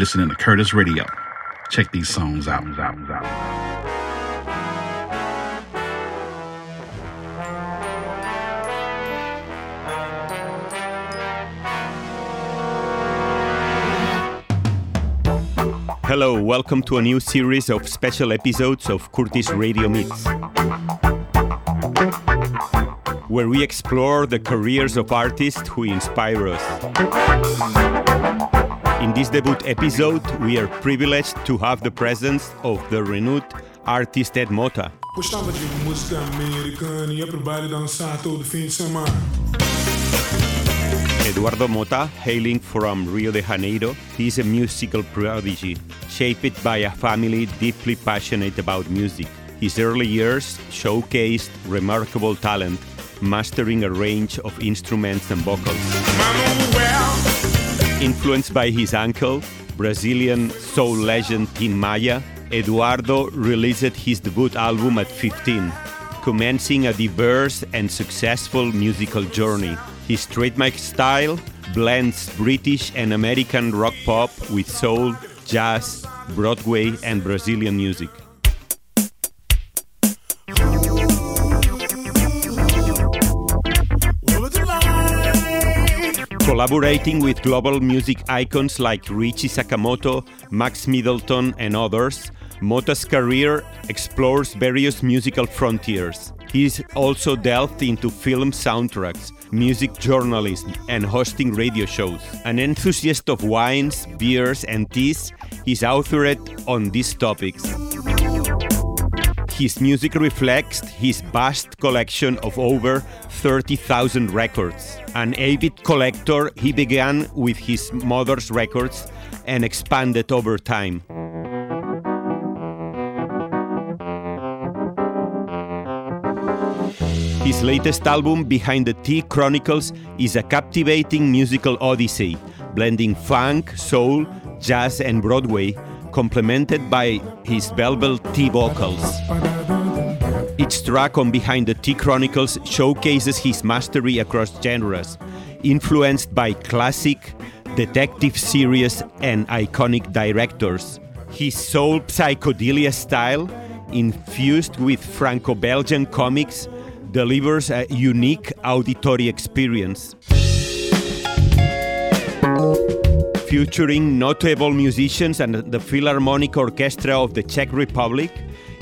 Listening to Curtis Radio. Check these songs out. out, out. Hello, welcome to a new series of special episodes of Curtis Radio Meets, where we explore the careers of artists who inspire us. In this debut episode, we are privileged to have the presence of the renowned artist Ed Motta. Eduardo Motta, hailing from Rio de Janeiro, he is a musical prodigy, shaped by a family deeply passionate about music. His early years showcased remarkable talent, mastering a range of instruments and vocals. Influenced by his uncle, Brazilian soul legend Tim Maia, Eduardo released his debut album at 15, commencing a diverse and successful musical journey. His trademark style blends British and American rock pop with soul, jazz, Broadway, and Brazilian music. Collaborating with global music icons like Richie Sakamoto, Max Middleton, and others, Motta's career explores various musical frontiers. He's also delved into film soundtracks, music journalism, and hosting radio shows. An enthusiast of wines, beers, and teas, he's authored on these topics. His music reflects his vast collection of over 30,000 records. An avid collector, he began with his mother's records and expanded over time. His latest album, Behind the Tea Chronicles, is a captivating musical odyssey, blending funk, soul, jazz, and Broadway complemented by his velvet T vocals. Each track on Behind the Tea Chronicles showcases his mastery across genres, influenced by classic, detective series, and iconic directors. His soul psychedelia style, infused with Franco Belgian comics, delivers a unique auditory experience featuring notable musicians and the Philharmonic Orchestra of the Czech Republic.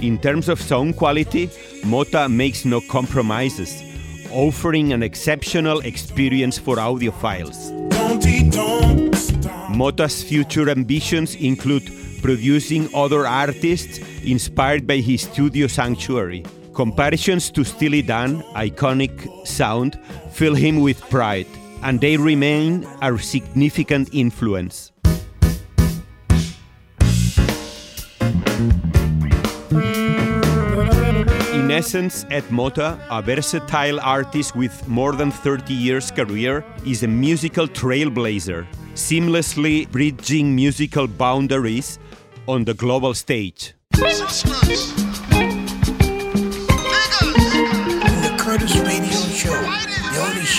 In terms of sound quality, Motta makes no compromises, offering an exceptional experience for audiophiles. Motta's future ambitions include producing other artists inspired by his studio sanctuary. Comparisons to Steely Dan, iconic sound, fill him with pride and they remain a significant influence. In essence, Ed Motta, a versatile artist with more than 30 years career, is a musical trailblazer, seamlessly bridging musical boundaries on the global stage.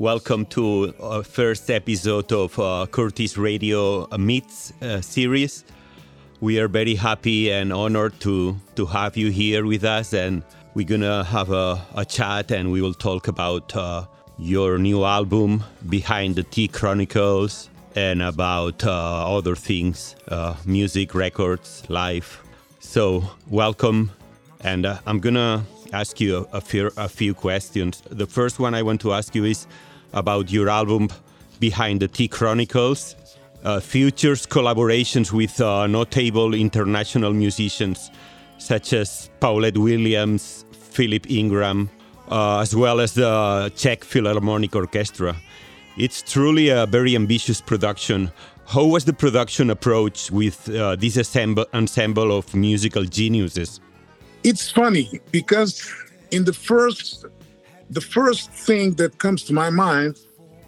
Welcome to our first episode of uh, Curtis Radio Meets uh, series. We are very happy and honored to, to have you here with us, and we're gonna have a, a chat and we will talk about uh, your new album, Behind the Tea Chronicles, and about uh, other things uh, music, records, life. So, welcome, and uh, I'm gonna ask you a, a, few, a few questions. The first one I want to ask you is about your album Behind the Tea Chronicles. Uh, features collaborations with uh, notable international musicians such as Paulette Williams, Philip Ingram, uh, as well as the Czech Philharmonic Orchestra. It's truly a very ambitious production. How was the production approach with uh, this ensemble, ensemble of musical geniuses? It's funny because in the first, the first thing that comes to my mind,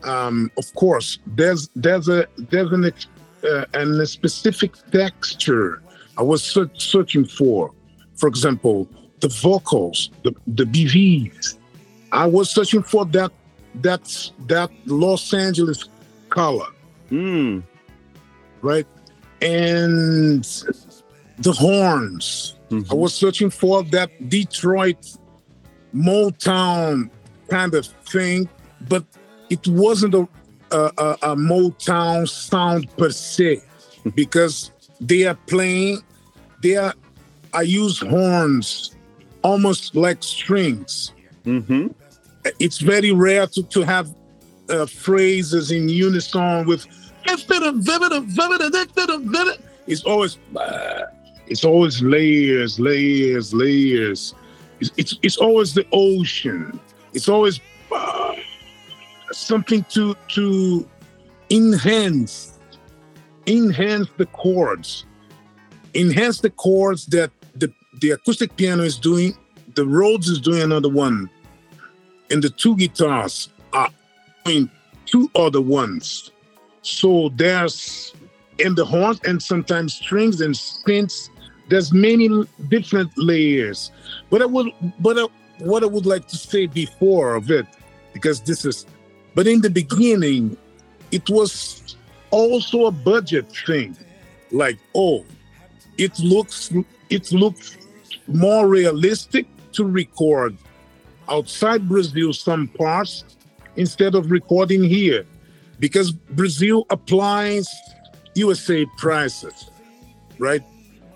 um, of course, there's there's a there's an uh, and a specific texture I was searching for. For example, the vocals, the the BVs. I was searching for that that that Los Angeles color. Mm right? And the horns. Mm-hmm. I was searching for that Detroit Motown kind of thing, but it wasn't a, a, a Motown sound per se because they are playing, they are, I use horns almost like strings. Mm-hmm. It's very rare to, to have uh, phrases in unison with it's always it's always layers, layers, layers. It's it's, it's always the ocean. It's always uh, something to to enhance enhance the chords, enhance the chords that the the acoustic piano is doing. The Rhodes is doing another one, and the two guitars are doing two other ones. So there's in the horns and sometimes strings and spins. There's many different layers. But I would, but I, what I would like to say before of it, because this is, but in the beginning, it was also a budget thing. Like, oh, it looks, it looks more realistic to record outside Brazil some parts instead of recording here because Brazil applies USA prices, right?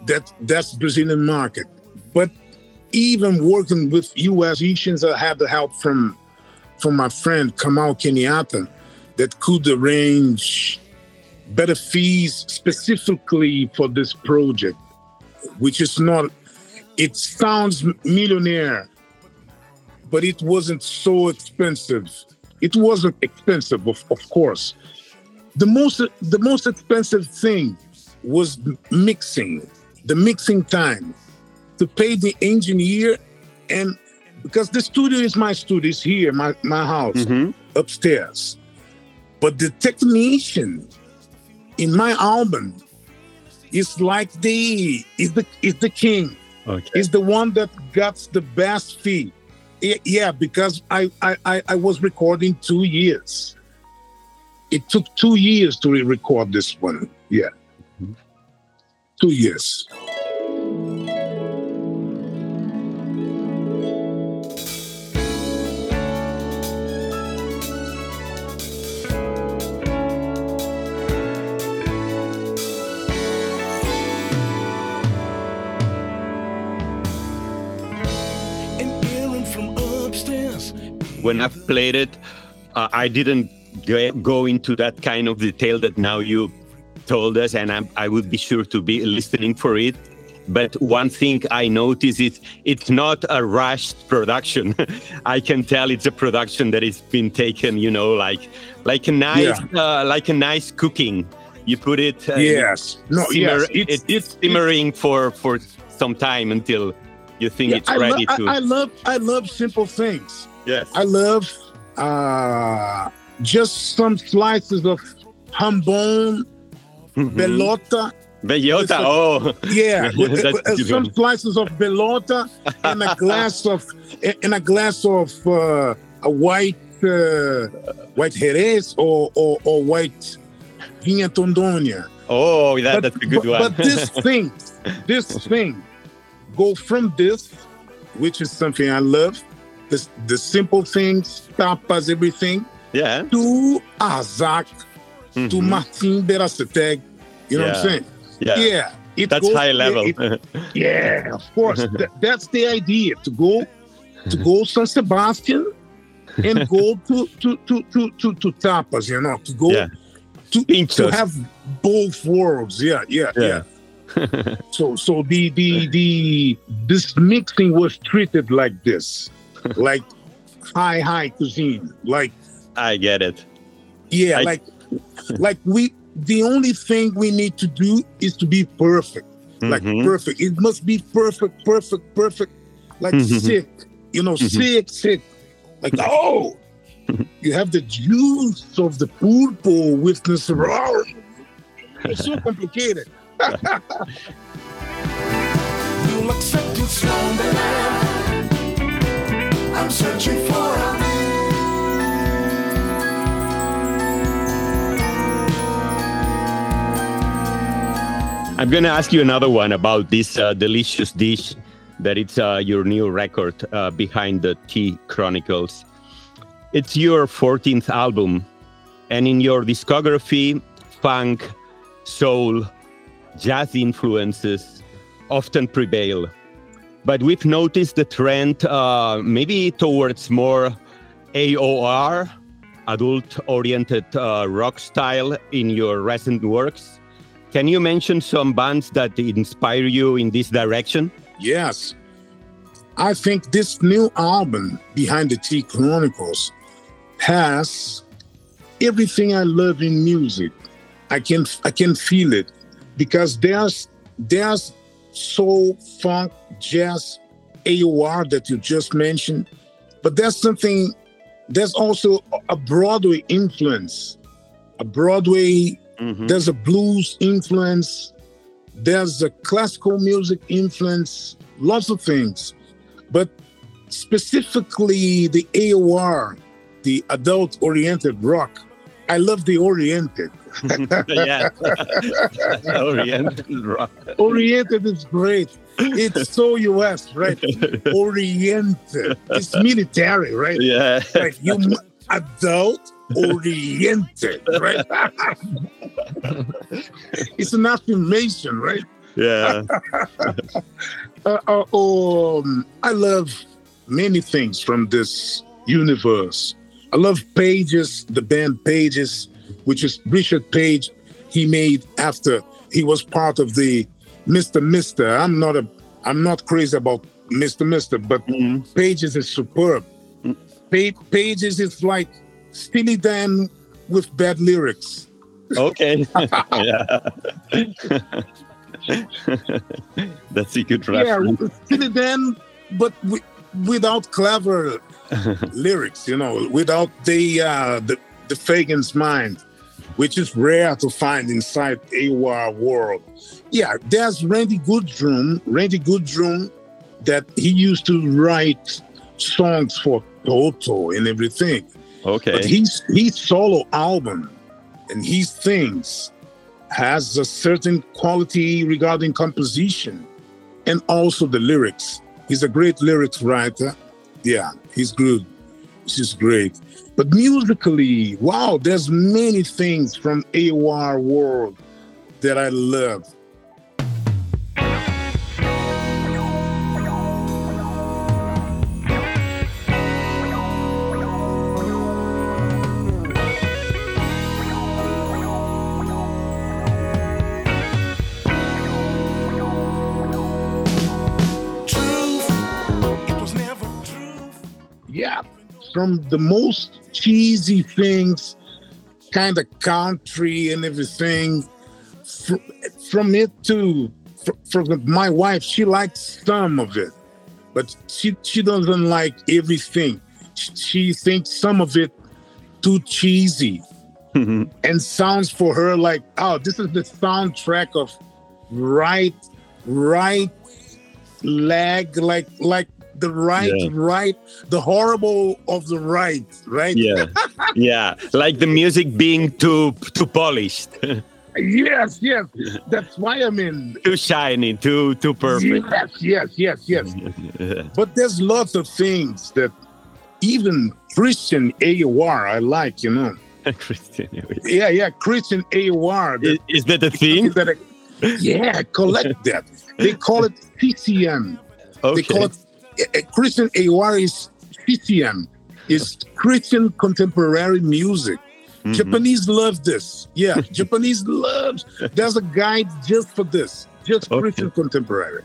That that's Brazilian market. But even working with US musicians, I had the help from from my friend Kamau Kenyatta that could arrange better fees specifically for this project, which is not it sounds millionaire, but it wasn't so expensive it wasn't expensive, of, of course. The most the most expensive thing was mixing, the mixing time, to pay the engineer, and because the studio is my studio, it's here, my my house mm-hmm. upstairs. But the technician in my album is like the is the is the king. Okay. Is the one that got the best fee yeah, because I, I, I was recording two years. It took two years to re-record this one. Yeah. Two years. when I've played it, uh, I didn't go into that kind of detail that now you told us, and I'm, i would be sure to be listening for it. But one thing I notice is it's not a rushed production. I can tell it's a production that has been taken, you know, like like a nice yeah. uh, like a nice cooking. You put it uh, yes, no, simmer, yes, it's, it's, it's simmering it's, for for some time until you think yeah, it's I ready lo- to. I, I love I love simple things. Yes. I love uh, just some slices of jambon, mm-hmm. Bellota. Bellota, oh. Yeah, with, some slices of bellota and a glass of and a glass of uh, a white uh, white Jerez or, or, or white Vinha Tondonia. Oh, that, but, that's a good but, one. but this thing, this thing, go from this, which is something I love, the, the simple things, tapas, everything. Yeah. To Arzak, mm-hmm. to Martin Berasategui. You know yeah. what I'm saying? Yeah. Yeah. It that's high level. It, yeah, of course. that, that's the idea to go to go San Sebastian and go to to to to to, to tapas, you know, to go Yeah. to, to have both worlds. Yeah, yeah, Yeah. yeah. so so the the the this mixing was treated like this, like high high cuisine, like I get it. yeah, I- like like we the only thing we need to do is to be perfect. Like Mhm. perfect. It must be perfect, perfect, perfect. Like Mhm. sick. You know, Mhm. sick, sick. Like, oh, you have the juice of the purple with the sorrow. It's so complicated. You'll accept it slowly. I'm searching for I'm going to ask you another one about this uh, delicious dish that it's uh, your new record uh, behind the Tea Chronicles. It's your 14th album, and in your discography, funk, soul, jazz influences often prevail. But we've noticed the trend uh, maybe towards more AOR, adult oriented uh, rock style in your recent works. Can you mention some bands that inspire you in this direction? Yes. I think this new album, Behind the Tea Chronicles, has everything I love in music. I can I can feel it because there's there's soul, funk, jazz, AOR that you just mentioned, but there's something there's also a Broadway influence. A Broadway Mm-hmm. there's a blues influence, there's a classical music influence, lots of things. But specifically the AOR, the adult oriented rock, I love the oriented. yeah. Oriental rock. Oriented is great. It's so US, right? Oriented. It's military, right? Yeah. Like you adult oriented, right? it's an affirmation, right? Yeah. Uh, uh, um, I love many things from this universe. I love Pages, the band Pages, which is Richard Page. He made after he was part of the Mr. Mister. I'm not a, I'm not crazy about Mr. Mister, but Pages is superb. Pa- Pages is like Steely Dan with bad lyrics. Okay. yeah. That's a good reference. Yeah, Steely Dan, but wi- without clever lyrics, you know, without the uh, the the Fagen's mind, which is rare to find inside AOR world. Yeah, there's Randy Goodrum, Randy Goodrum, that he used to write songs for Toto and everything. Okay. But his his solo album and his things has a certain quality regarding composition and also the lyrics. He's a great lyrics writer. Yeah, he's good. He's great. But musically, wow, there's many things from AOR world that I love. From the most cheesy things, kind of country and everything, from, from it to from my wife, she likes some of it, but she she doesn't like everything. She, she thinks some of it too cheesy and sounds for her like, oh, this is the soundtrack of right, right leg, like like the right, Yeah. right, the horrible of the right, right? yeah. Yeah. Like the music being too too polished, Yes, yes. That's why I mean too shiny, too too perfect. Yes, yes, yes, yes. But there's lots of things that even Christian AOR I like, you know. Christian. Yeah, yeah, Christian AOR. that- Is, is that a thing? that I- yeah, collect that. They call it CCM. They call Okay. it Christian AOR is CCM, is Christian contemporary music. Mhm. Japanese love this. Yeah, Japanese loves. There's a guide just for this, just Okay. Christian contemporary.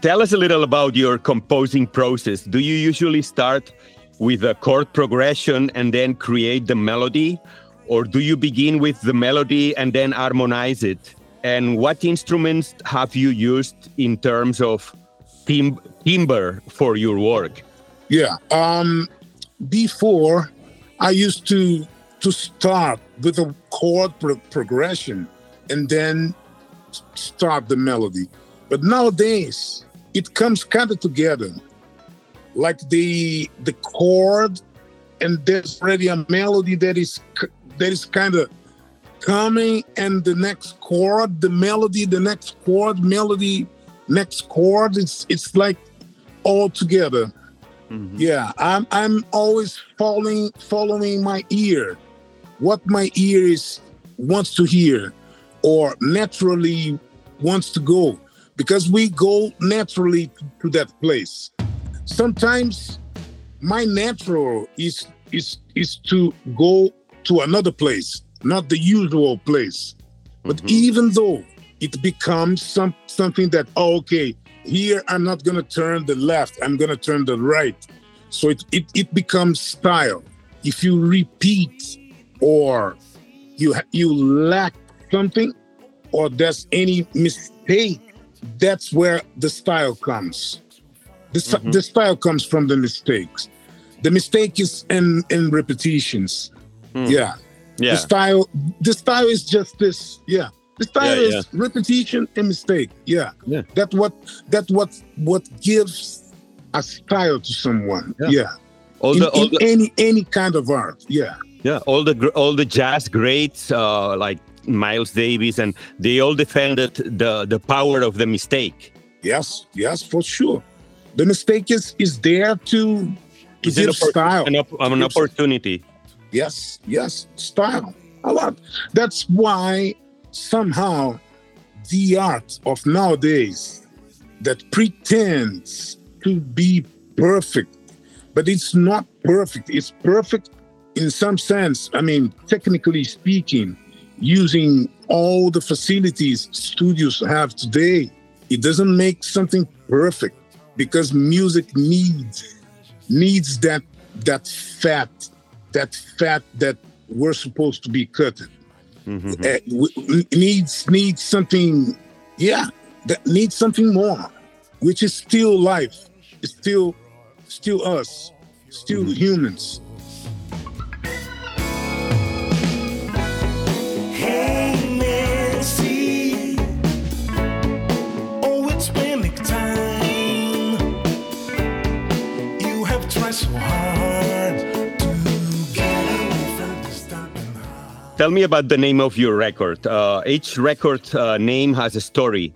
Tell us a little about your composing process. Do you usually start with a chord progression and then create the melody? Or do you begin with the melody and then harmonize it? And what instruments have you used in terms of tim- timbre for your work? Yeah. Um, before, I used to to start with a chord pro- progression and then start the melody. But nowadays, it comes kind of together, like the the chord, and there's already a melody that is that is kind of coming, and the next chord, the melody, the next chord, melody, next chord. It's it's like all together. Mm-hmm. Yeah, I'm I'm always following following my ear, what my ear is wants to hear, or naturally wants to go, because we go naturally to that place. Sometimes my natural is is is to go to another place, not the usual place. But mm-hmm. even though it becomes some something that oh, okay, here I'm not gonna turn the left, I'm gonna turn the right. So it, it, it becomes style. If you repeat or you you lack something or there's any mistake, that's where the style comes. The, st- the style comes from the mistakes. The mistake is in in repetitions. Yeah. Yeah. The style the style is just this. Yeah. The style Yeah, is repetition and mistake. Yeah. Yeah. That what that what what gives a style to someone. Yeah. Yeah. All In, the, all in the, any any kind of art. Yeah. yeah, all the all the jazz greats uh, like Miles Davis, and they all defended the the power of the mistake. Yes, yes, for sure. The mistake is is there to to It's an give oppor- style. an, op- an opportunity. Yes, yes, style. A lot. That's why somehow the art of nowadays that pretends to be perfect, but it's not perfect. It's perfect in some sense. I mean, technically speaking, using all the facilities studios have today, it doesn't make something perfect because music needs needs that that fat that fat that we're supposed to be cut Mhm. uh, needs needs something yeah that needs something more which is still life it's still still us still humans Tell me about the name of your record. Uh, each record uh, name has a story.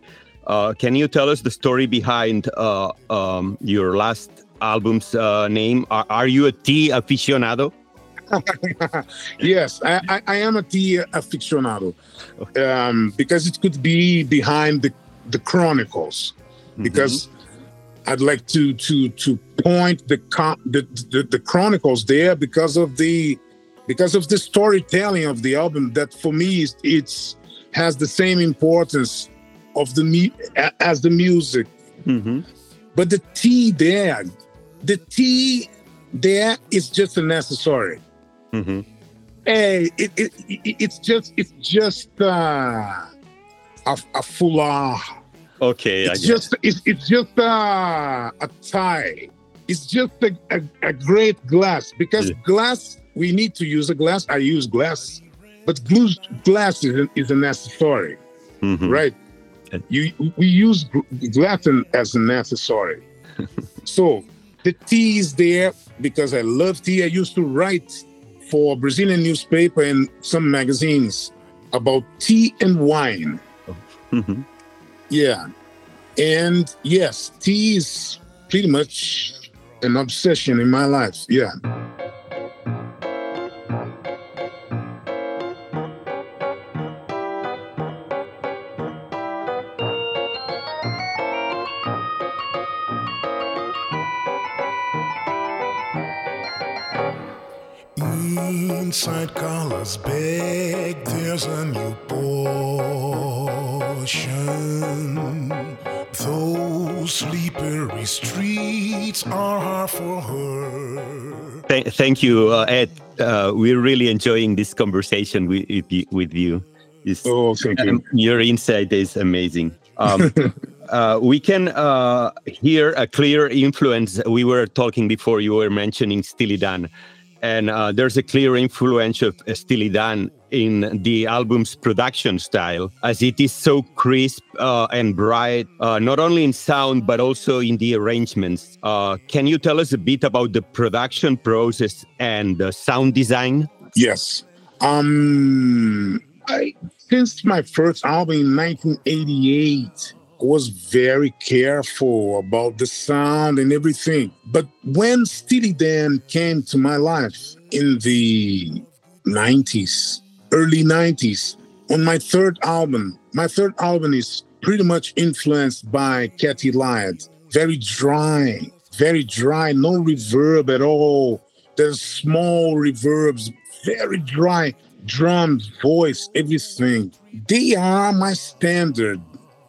Uh, can you tell us the story behind uh, um, your last album's uh, name? Are, are you a tea aficionado? yes I, I, I am a tea aficionado um, because it could be behind the, the chronicles because I'd like to to to point the, the the the chronicles there because of the because of the storytelling of the album that for me it's has the same importance of the mu- as the music Mm-hmm. but the tea there the tea there is just an accessory Mm-hmm. Hey, it, it, it it's just it's just uh, a, a foulard. Okay, I It's just it's, it's just uh, a tie. It's just a, a, a great glass because Yeah. glass we need to use a glass. I use glass, but glass is an, is an accessory, Mhm. right? You we use gl- glass as an accessory. so the tea is there because I love tea. I used to write for Brazilian newspaper and some magazines about tea and wine. Mhm. Yeah. And yes, tea is pretty much an obsession in my life. Yeah. Inside Carla's bag, there's a new portion. Those slippery streets are hard for her. Th- thank you, uh, Ed. Uh, we're really enjoying this conversation with, with you. With. It's- Oh, thank you. um, your insight is amazing. Um, uh, we can uh, hear a clear influence. We were talking before you were mentioning Steely Dan, and uh, there's a clear influence of Steely Dan in the album's production style, as it is so crisp uh, and bright, uh, not only in sound but also in the arrangements. Uh, can you tell us a bit about the production process and the sound design? Yes. Um I since my first album in 1988 I was very careful about the sound and everything. But when Steely Dan came to my life in the 90s, early 90s, on my third album, my third album is pretty much influenced by Katy Lied. Very dry, very dry, no reverb at all. There's small reverbs, very dry drums, voice, everything. They are my standard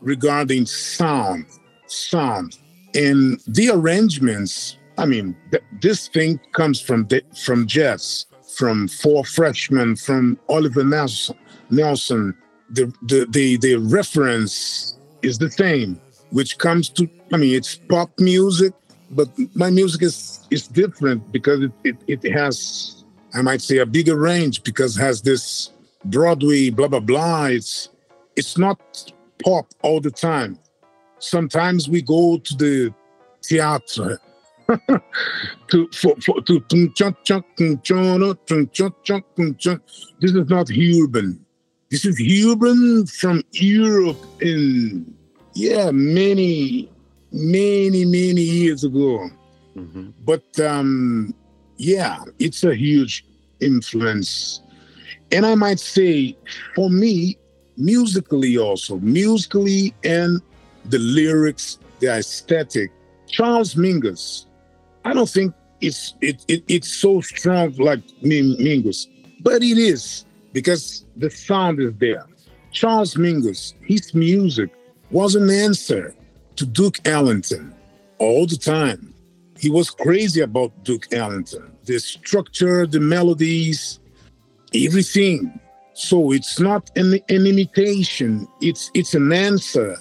regarding sound, sound, and the arrangements. I mean, th- this thing comes from the, from jazz, from Four Freshmen, from Oliver Nelson. Nelson. The, the the the reference is the same, which comes to. I mean, it's pop music, but my music is is different because it, it, it has I might say a bigger range because has this Broadway blah blah blah. It's it's not pop all the time. Sometimes we go to the theater to for, for to tum, chunk, chunk, tum, chono, tum, chunk, chunk, tum, chunk. This is not urban. This is urban from Europe in yeah many many many years ago. But um, yeah, it's a huge influence. And I might say, for me, musically also, musically and the lyrics, the aesthetic, Charles Mingus, I don't think it's it, it it's so strong like Mingus, but it is because the sound is there. Charles Mingus, his music was an answer to Duke Ellington all the time. He was crazy about Duke Ellington. The structure, the melodies, everything. So it's not an, an imitation. It's it's an answer.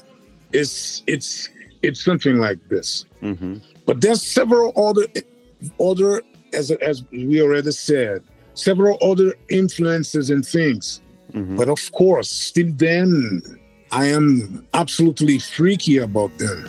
It's it's it's something like this. Mm-hmm. But there's several other other as as we already said, several other influences and things. Mm-hmm. But of course, Steely Dan I am absolutely freaky about them.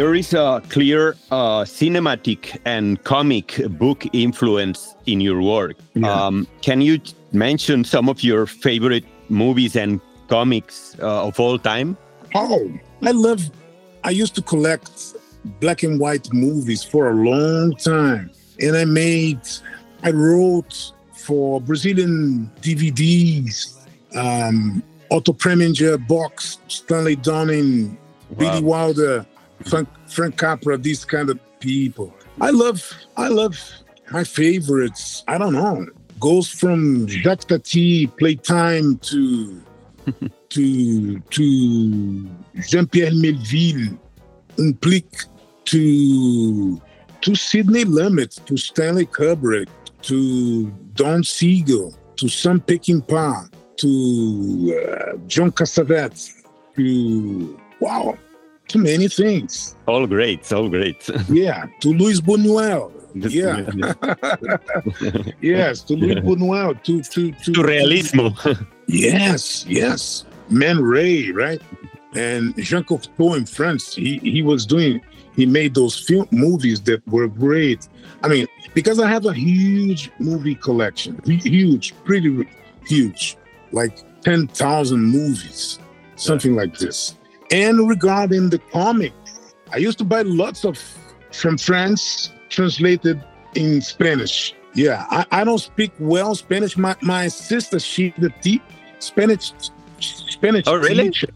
There is a clear uh, cinematic and comic book influence in your work. Um, can you mention some of your favorite movies and comics uh, of all time? Oh, I love. I used to collect black and white movies for a long time, and I made. I wrote for Brazilian DVDs, um, Otto Preminger box, Stanley Donen, Billy Wilder, Frank, Frank Capra, these kind of people. I love. I love my favorites. I don't know. Goes from Jacques Tati, Playtime to to to Jean-Pierre Melville, Implique to to Sidney Lumet, to Stanley Kubrick, to Don Siegel, to Sam Peckinpah, to uh, John Cassavetes, to wow, to many things. All great, all great. Yeah, to Luis Buñuel. Yeah. yes, to Luis Buñuel, to to to Surrealismo. Yes, yes. Man Ray, right? And Jean Cocteau in France, he, he was doing, he made those film movies that were great. I mean, because I have a huge movie collection, huge, pretty huge, like 10,000 movies, something like this. And regarding the comic, I used to buy lots of from France, translated in Spanish. Yeah, I, I don't speak well Spanish. My, my sister, she's the te- Spanish Spanish Oh, really? teacher.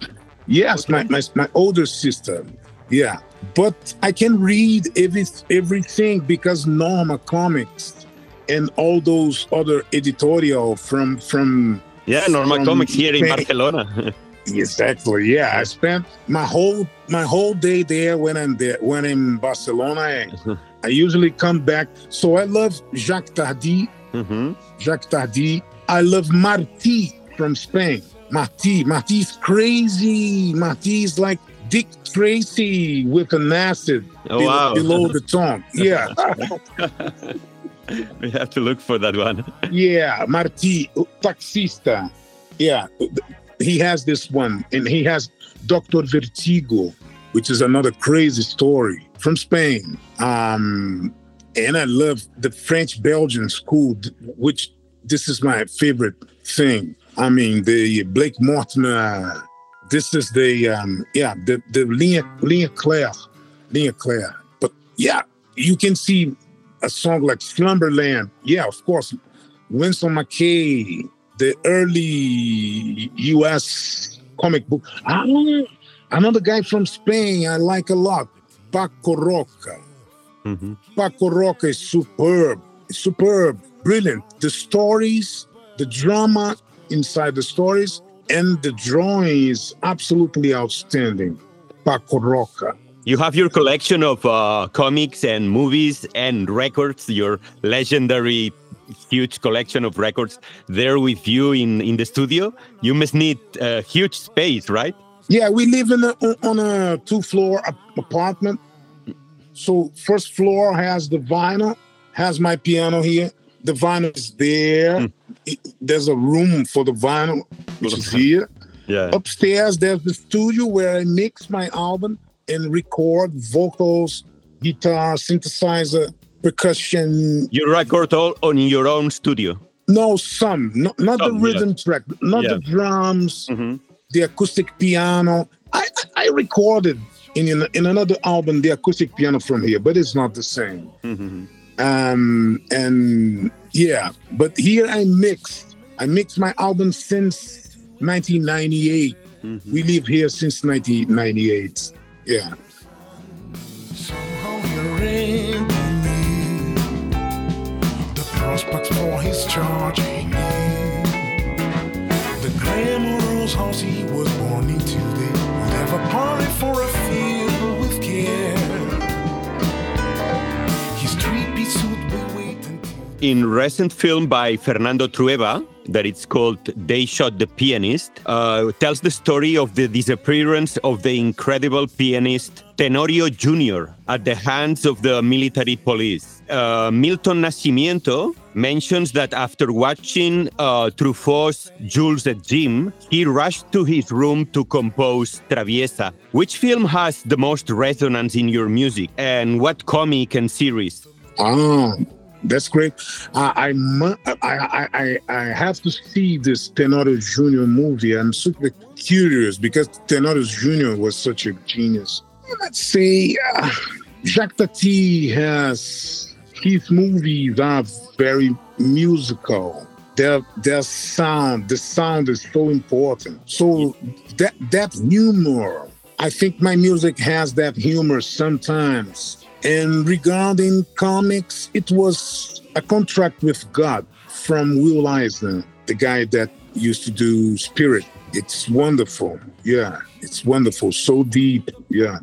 Yes, my, my my older sister. Yeah, but I can read every everything because Norma Comics and all those other editorial from from Yeah, Norma from Comics here in Spain. Exactly. Yeah, I spent my whole my whole day there when I'm there when in Barcelona. I, I usually come back. So I love Jacques Tardi. hmm Jacques Tardi. I love Martí from Spain. Martí. Martí's crazy. Martí's like Dick Tracy with an acid Oh, be- wow. below the tongue. Yeah. We have to look for that one. Yeah, Marti, taxista. Yeah, he has this one, and he has Doctor Vertigo, which is another crazy story from Spain. Um, and I love the French Belgian school, which this is my favorite thing. I mean, the Blake Mortimer. This is the um, yeah, the the Linha Linha Claire, Linha Claire. But yeah, you can see a song like Slumberland. Yeah, of course, Winsor McCay, the early U.S. comic book. Ah, another guy from Spain I like a lot, Paco Roca. Mhm. Paco Roca is superb, superb, brilliant. The stories, the drama inside the stories, and the drawing is absolutely outstanding. Paco Roca. You have your collection of uh, comics and movies and records, your legendary huge collection of records there with you in, in the studio. You must need a huge space, right? Yeah, we live in a, on a two-floor apartment. So first floor has the vinyl, has my piano here. The vinyl is there. Hmm. It- there's a room for the vinyl, which is here. Yeah. Upstairs, there's the studio where I mix my album and record vocals, guitar, synthesizer, percussion. You record all on your own studio. No, some, not, not the Some, yeah. rhythm track, not the Yeah. drums. Mhm. the acoustic piano. I, I recorded in, in in another album the acoustic piano from here, but it's not the same. Mhm. Um, and yeah, but here I mixed. I mixed my album since 1998. Mhm. We live here since 1998. Yeah. Charging in. The house he was born into. They would have a party for a field with care. His three-piece suit will wait until. in recent film by Fernando Trueba that it's called They Shot the Pianist uh, tells the story of the disappearance of the incredible pianist Tenorio Jr. at the hands of the military police. Uh, Milton Nascimento mentions that after watching uh, Truffaut's Jules et Jim, he rushed to his room to compose Travessia. Which film has the most resonance in your music and what comic and series? Ah, that's great. I I, I I have to see this Tenorio Jr. movie. I'm super curious because Tenorio Jr. was such a genius. Let's say uh, Jacques Tati has his movies are very musical. Their their sound, the sound is so important. So that that humor, I think my music has that humor sometimes. And regarding comics, it was a contract with God from Will Eisner, the guy that used to do Spirit. It's wonderful. Yeah, it's wonderful. So deep. Yeah.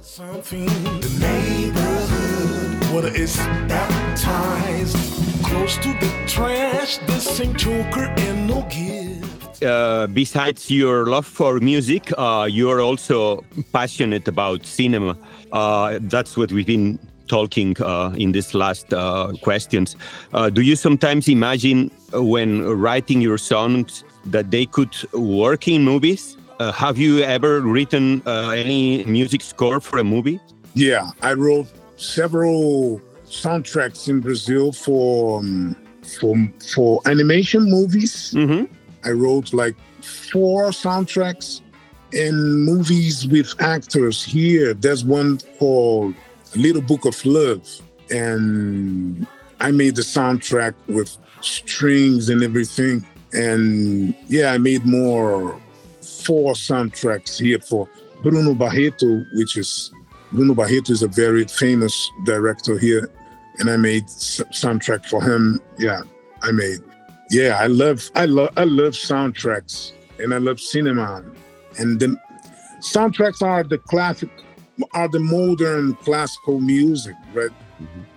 Something the neighborhood what is baptized close to the trash. Ain't Joker and no. Uh, besides your love for music, uh, you're also passionate about cinema. Uh, that's what we've been talking uh, in these last uh, questions. Uh, do you sometimes imagine when writing your songs that they could work in movies? Uh, have you ever written uh, any music score for a movie? Yeah, I wrote several soundtracks in Brazil for um, for for animation movies. Mm-hmm. I wrote like four soundtracks in movies with actors here. There's one called Little Book of Love, and I made the soundtrack with strings and everything. And yeah, I made more four soundtracks here for Bruno Barreto, which is Bruno Barreto is a very famous director here, and I made soundtrack for him. Yeah, I made. Yeah, I love, I love, I love soundtracks, and I love cinema, and the soundtracks are the classic, are the modern classical music, right?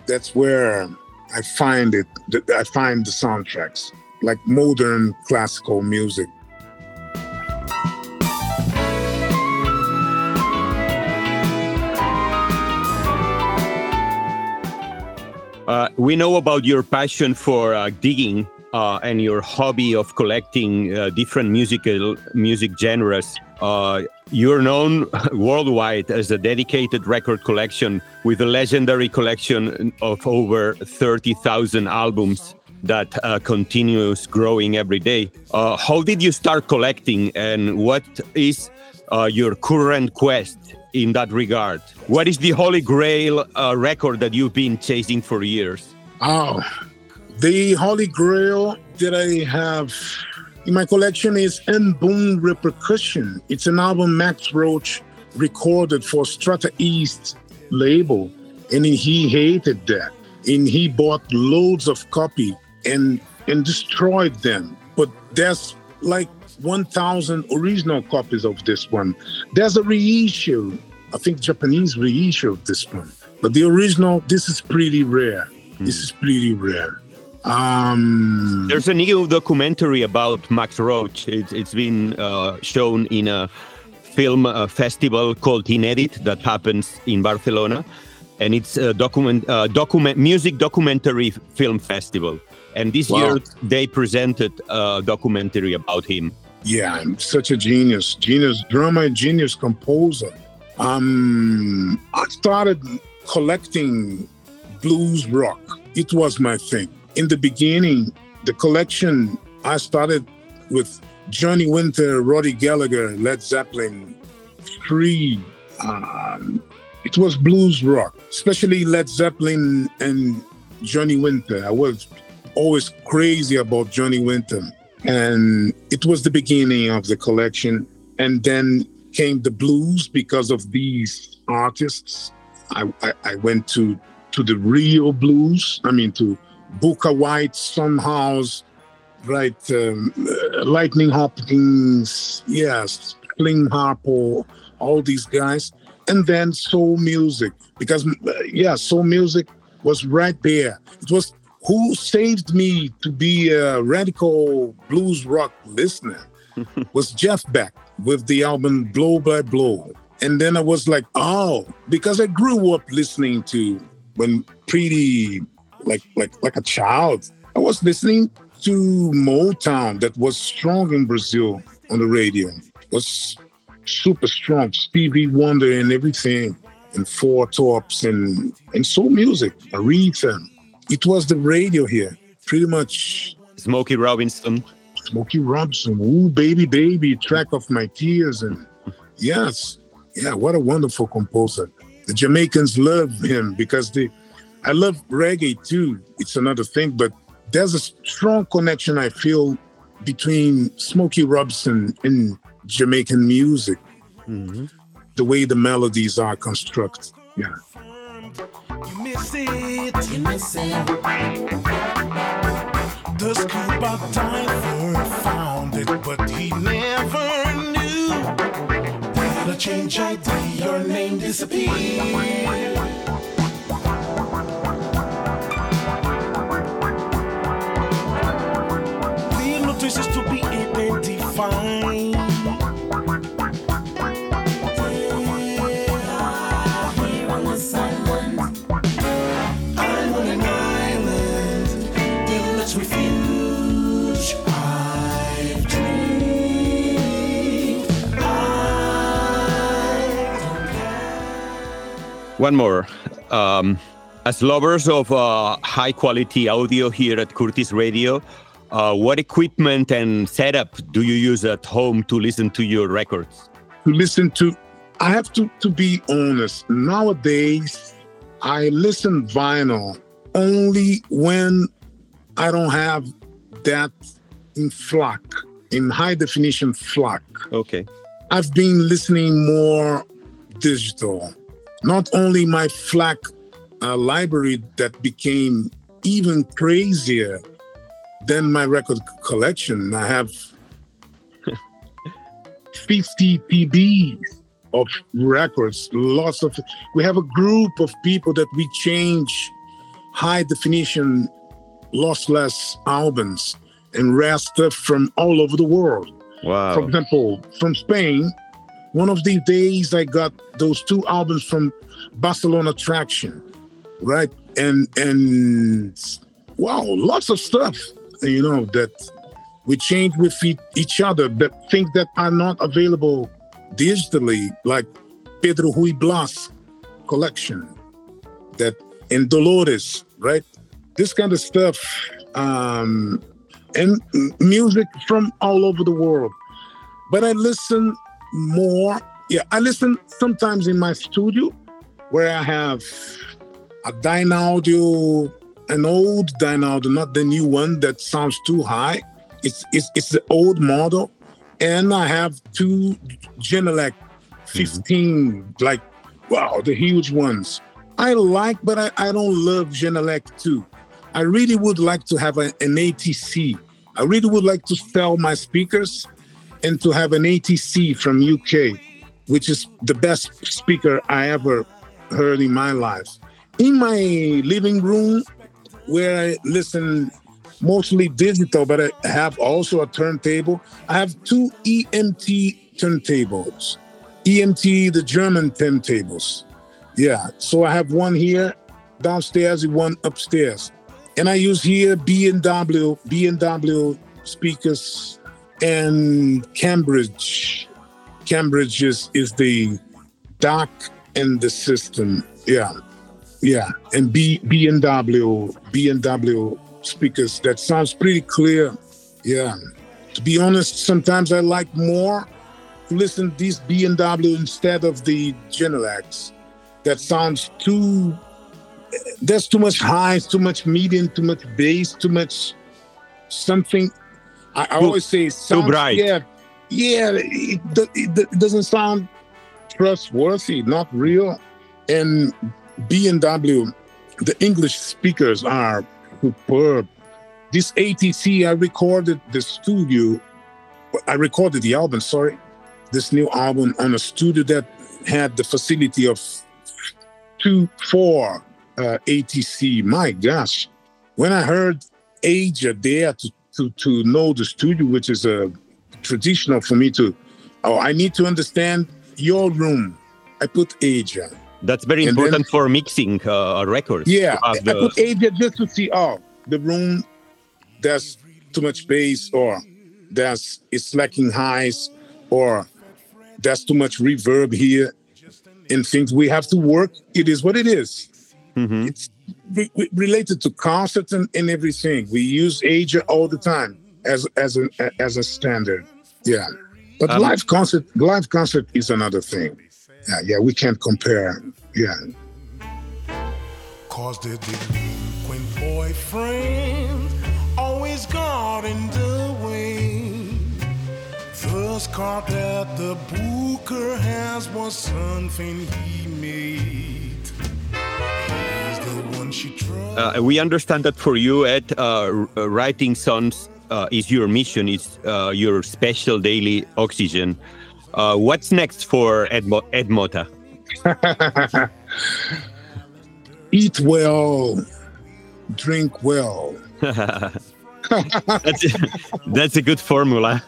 That's where I find it. I find the soundtracks like modern classical music. Uh, we know about your passion for uh, digging uh, and your hobby of collecting uh, different musical music genres. Uh, you're known worldwide as a dedicated record collection with a legendary collection of over 30,000 albums that uh, continues growing every day. Uh, how did you start collecting, and what is uh, your current quest in that regard? What is the holy grail record that you've been chasing for years? Oh, the Holy Grail that I have in my collection is M'Boom Repercussion. It's an album Max Roach recorded for Strata East label, and he hated that. And he bought loads of copy and and destroyed them. But there's like 1,000 original copies of this one. There's a reissue, I think Japanese reissue of this one. But the original, this is pretty rare. This hmm. is pretty rare. Um, There's a new documentary about Max Roach. It's, it's been uh, shown in a film uh, festival called In-Edit that happens in Barcelona, and it's a document uh, document music documentary film festival. And this Wow. year they presented a documentary about him. yeah, I'm such a genius, genius drummer, genius composer. Um, I started collecting blues rock. It was my thing. In the beginning, the collection I started with Johnny Winter, Rory Gallagher, Led Zeppelin, Free. Um, it was blues rock, especially Led Zeppelin and Johnny Winter. I was always crazy about Johnny Winter. And it was the beginning of the collection. And then came the blues because of these artists. I, I, I went to to the real blues. I mean, to Bukka White, Son House, right? Um, uh, Lightning Hopkins, yes, Slim Harpo, all these guys, and then soul music because uh, yeah, soul music was right there. It was who saved me to be a radical blues rock listener was Jeff Beck with the album Blow by Blow. And then I was like, oh, because I grew up listening to when pretty like like like a child. I was listening to Motown that was strong in Brazil on the radio. It was super strong, Stevie Wonder and everything, and Four Tops and and soul music, Aretha. It was the radio here, pretty much Smokey Robinson. Smokey Robinson, Ooh Baby Baby, Track of My Tears. And yes, yeah, what a wonderful composer. The Jamaicans love him because they, I love reggae too. It's another thing, but there's a strong connection I feel between Smokey Robinson and Jamaican music. Mm-hmm. The way the melodies are constructed. Yeah. You miss it. You miss it. The scuba diver found it, but he never knew that a change ID, your name disappeared. One more. Um, as lovers of uh, high quality audio here at Curtis Radio, uh, what equipment and setup do you use at home to listen to your records? to listen to i have to to be honest nowadays i listen vinyl only when i don't have that in FLAC in high definition FLAC Okay. i've been listening more digital not only my FLAC uh, library that became even crazier than my record collection i have 50 PBs of records, lots of. We have a group of people that we change high definition, lossless albums and rare stuff from all over the world. Wow. For example, from Spain, one of these days I got those two albums from Barcelona Traction, right? And and wow, lots of stuff, you know, that we change with each other. That things that are not available digitally, like Pedro Ruy-Blas collection, that in Dolores, right? This kind of stuff, um, and music from all over the world. But I listen more. Yeah, I listen sometimes in my studio where I have a Dynaudio, an old Dynaudio, not the new one that sounds too high. It's it's it's the old model, and I have two Genelec 15, mm-hmm. like wow, the huge ones. I like, but I, I don't love Genelec too. I really would like to have a, an ATC. I really would like to sell my speakers and to have an ATC from UK, which is the best speaker I ever heard in my life. In my living room, where I listen mostly digital, but I have also a turntable. I have two EMT turntables. EMT, the German turntables. Yeah. So I have one here downstairs and one upstairs. And I use here B&W, B&W speakers and Cambridge. Cambridge is, is the dock and the system. Yeah. Yeah. And B B&W, B&W speakers. That sounds pretty clear. Yeah. To be honest, sometimes I like more to listen to these B&W instead of the Genelecs. That sounds too there's too much highs, too much medium, too much bass, too much something. I, I Too- always say sounds, bright. Yeah, yeah. It, it, it doesn't sound trustworthy, not real. And B and W, the English speakers are superb. This ATC, I recorded the studio. I recorded the album. Sorry, this new album on a studio that had the facility of two, four uh, ATC. My gosh, when I heard Aja there to, to, to know the studio, which is a traditional for me to, oh, I need to understand your room. I put Aja. That's very And then- important for mixing uh, records. Yeah, I, have I the- put Aja just to see, oh, the room, there's too much bass, or there's it's lacking highs, or there's too much reverb here, and things we have to work. It is what it is. Mhm. It's re- re- related to concerts and, and everything. We use Aja all the time as as an as a standard. Yeah, but Um, live concert live concert is another thing. Yeah, yeah, we can't compare. Yeah. Cause the delinquent boyfriend always got in the way. The scar that the booker has was something he made. Uh, we understand that for you, Ed, uh, uh, writing songs uh, is your mission, is uh, your special daily oxygen. Uh, what's next for Ed, Mo- Ed Motta? Eat well, drink well. that's, that's a good formula.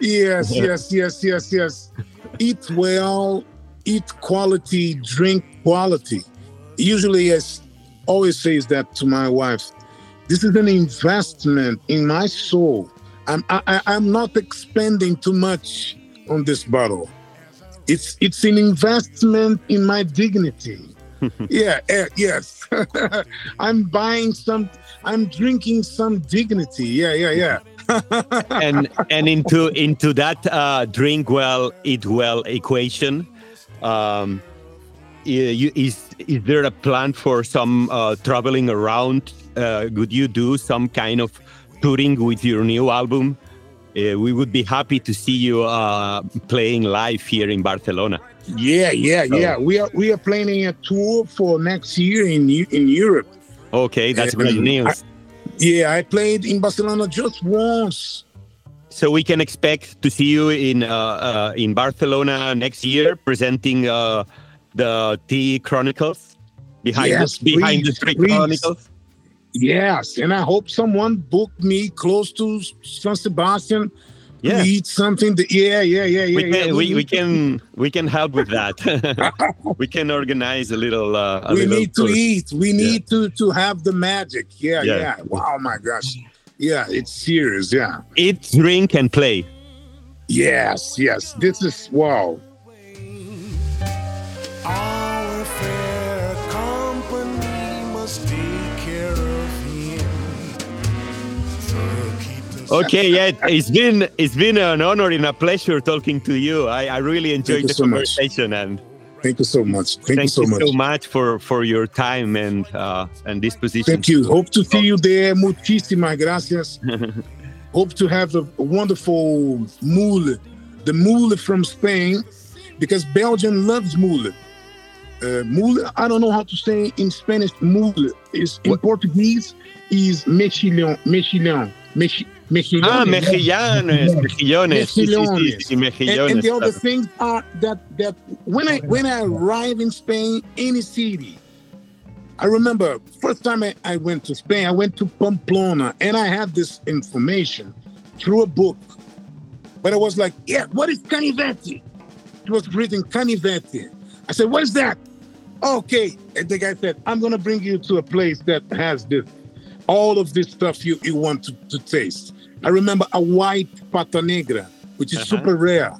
yes, yes, yes, yes, yes. Eat well, eat quality, drink quality. Usually, I always says that to my wife. This is an investment in my soul. I'm I, I- I'm not expending too much on this bottle. It's it's an investment in my dignity. yeah, eh, yes. I'm buying some. I'm drinking some dignity. Yeah, yeah, yeah. and and into into that uh, drink well, eat well equation. Um, is is there a plan for some uh, traveling around? Uh, would you do some kind of touring with your new album? Uh, we would be happy to see you uh, playing live here in Barcelona. Yeah, yeah, So- yeah. We are we are planning a tour for next year in in Europe. Okay, that's great news. Yeah, I played in Barcelona just once. So we can expect to see you in uh, uh, in Barcelona next year, presenting uh, the Tea Chronicles behind Yes, the, behind the please, Street please. Chronicles. Yes, and I hope someone booked me close to San Sebastian Yeah. to eat something. That, yeah, yeah, yeah, yeah. we can yeah. we, we can we can help with that. we can organize a little. Uh, a we little need to tour. eat. We need to to have the magic. Yeah, Yeah. yeah. Wow, my gosh. Yeah, it's serious. Yeah. eat, drink, and play. Yes, yes. This is wow. Okay, yeah, it's been it's been an honor and a pleasure talking to you. I, I really enjoyed you the so much. conversation and Thank you so much. Thank, you thank so you much. so much for for your time and uh, and disposition. Thank you. Hope to see you there. Muchísimas gracias. Hope to have a wonderful mule, the mule from Spain, because Belgium loves mule. Uh, mule, I don't know how to say in Spanish. Mule is in What? Portuguese is mexilhão, mexilhão, mechi, mexilhão. Ah, mejillones, mejillones, sí, sí, sí, Mejillones. And, mejillones. and the other claro. things are that that when I when I arrive in Spain, any city, I remember first time I, I went to Spain, I went to Pamplona, and I had this information through a book. But I was like, yeah, what is canivete? It was written canivete. I said, what is that? Okay. And the guy said, I'm gonna bring you to a place that has this, all of this stuff you, you want to, to taste. I remember a white pata negra, which is Uh-huh. super rare.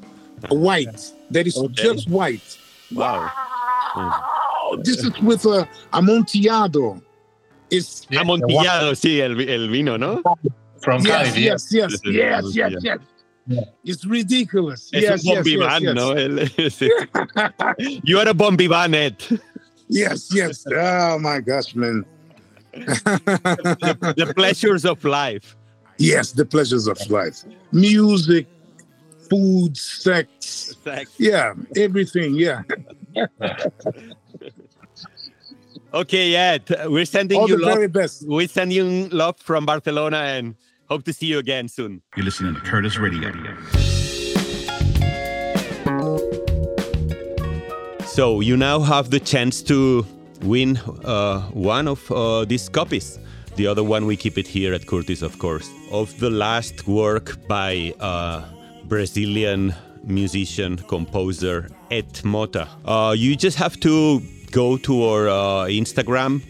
A white that is Okay. just white. Wow. Oh, this is with a amontillado. It's Amontillado, sí, el, el vino, ¿no? From yes, Cádiz, yes, yes, This is yes, yes, yes. Yeah. It's ridiculous. Es yes, un yes, yes, yes. ¿no? You are a bon vivant. Yes, yes. Oh my gosh, man. The, the pleasures of life. Yes, the pleasures of life. Music, food, sex. Yeah, everything. Yeah. Okay, yeah, we're sending All you the love. very best. We send you love from Barcelona and hope to see you again soon. You're listening to Curtis Radio. So you now have the chance to win uh, one of uh, these copies. The other one we keep it here at Curtis, of course, of the last work by uh, Brazilian musician composer Ed Motta. Uh, you just have to go to our uh, Instagram,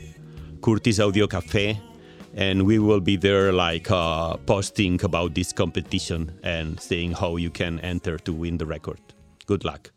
Curtis Audio Cafe, and we will be there like uh, posting about this competition and saying how you can enter to win the record. Good luck.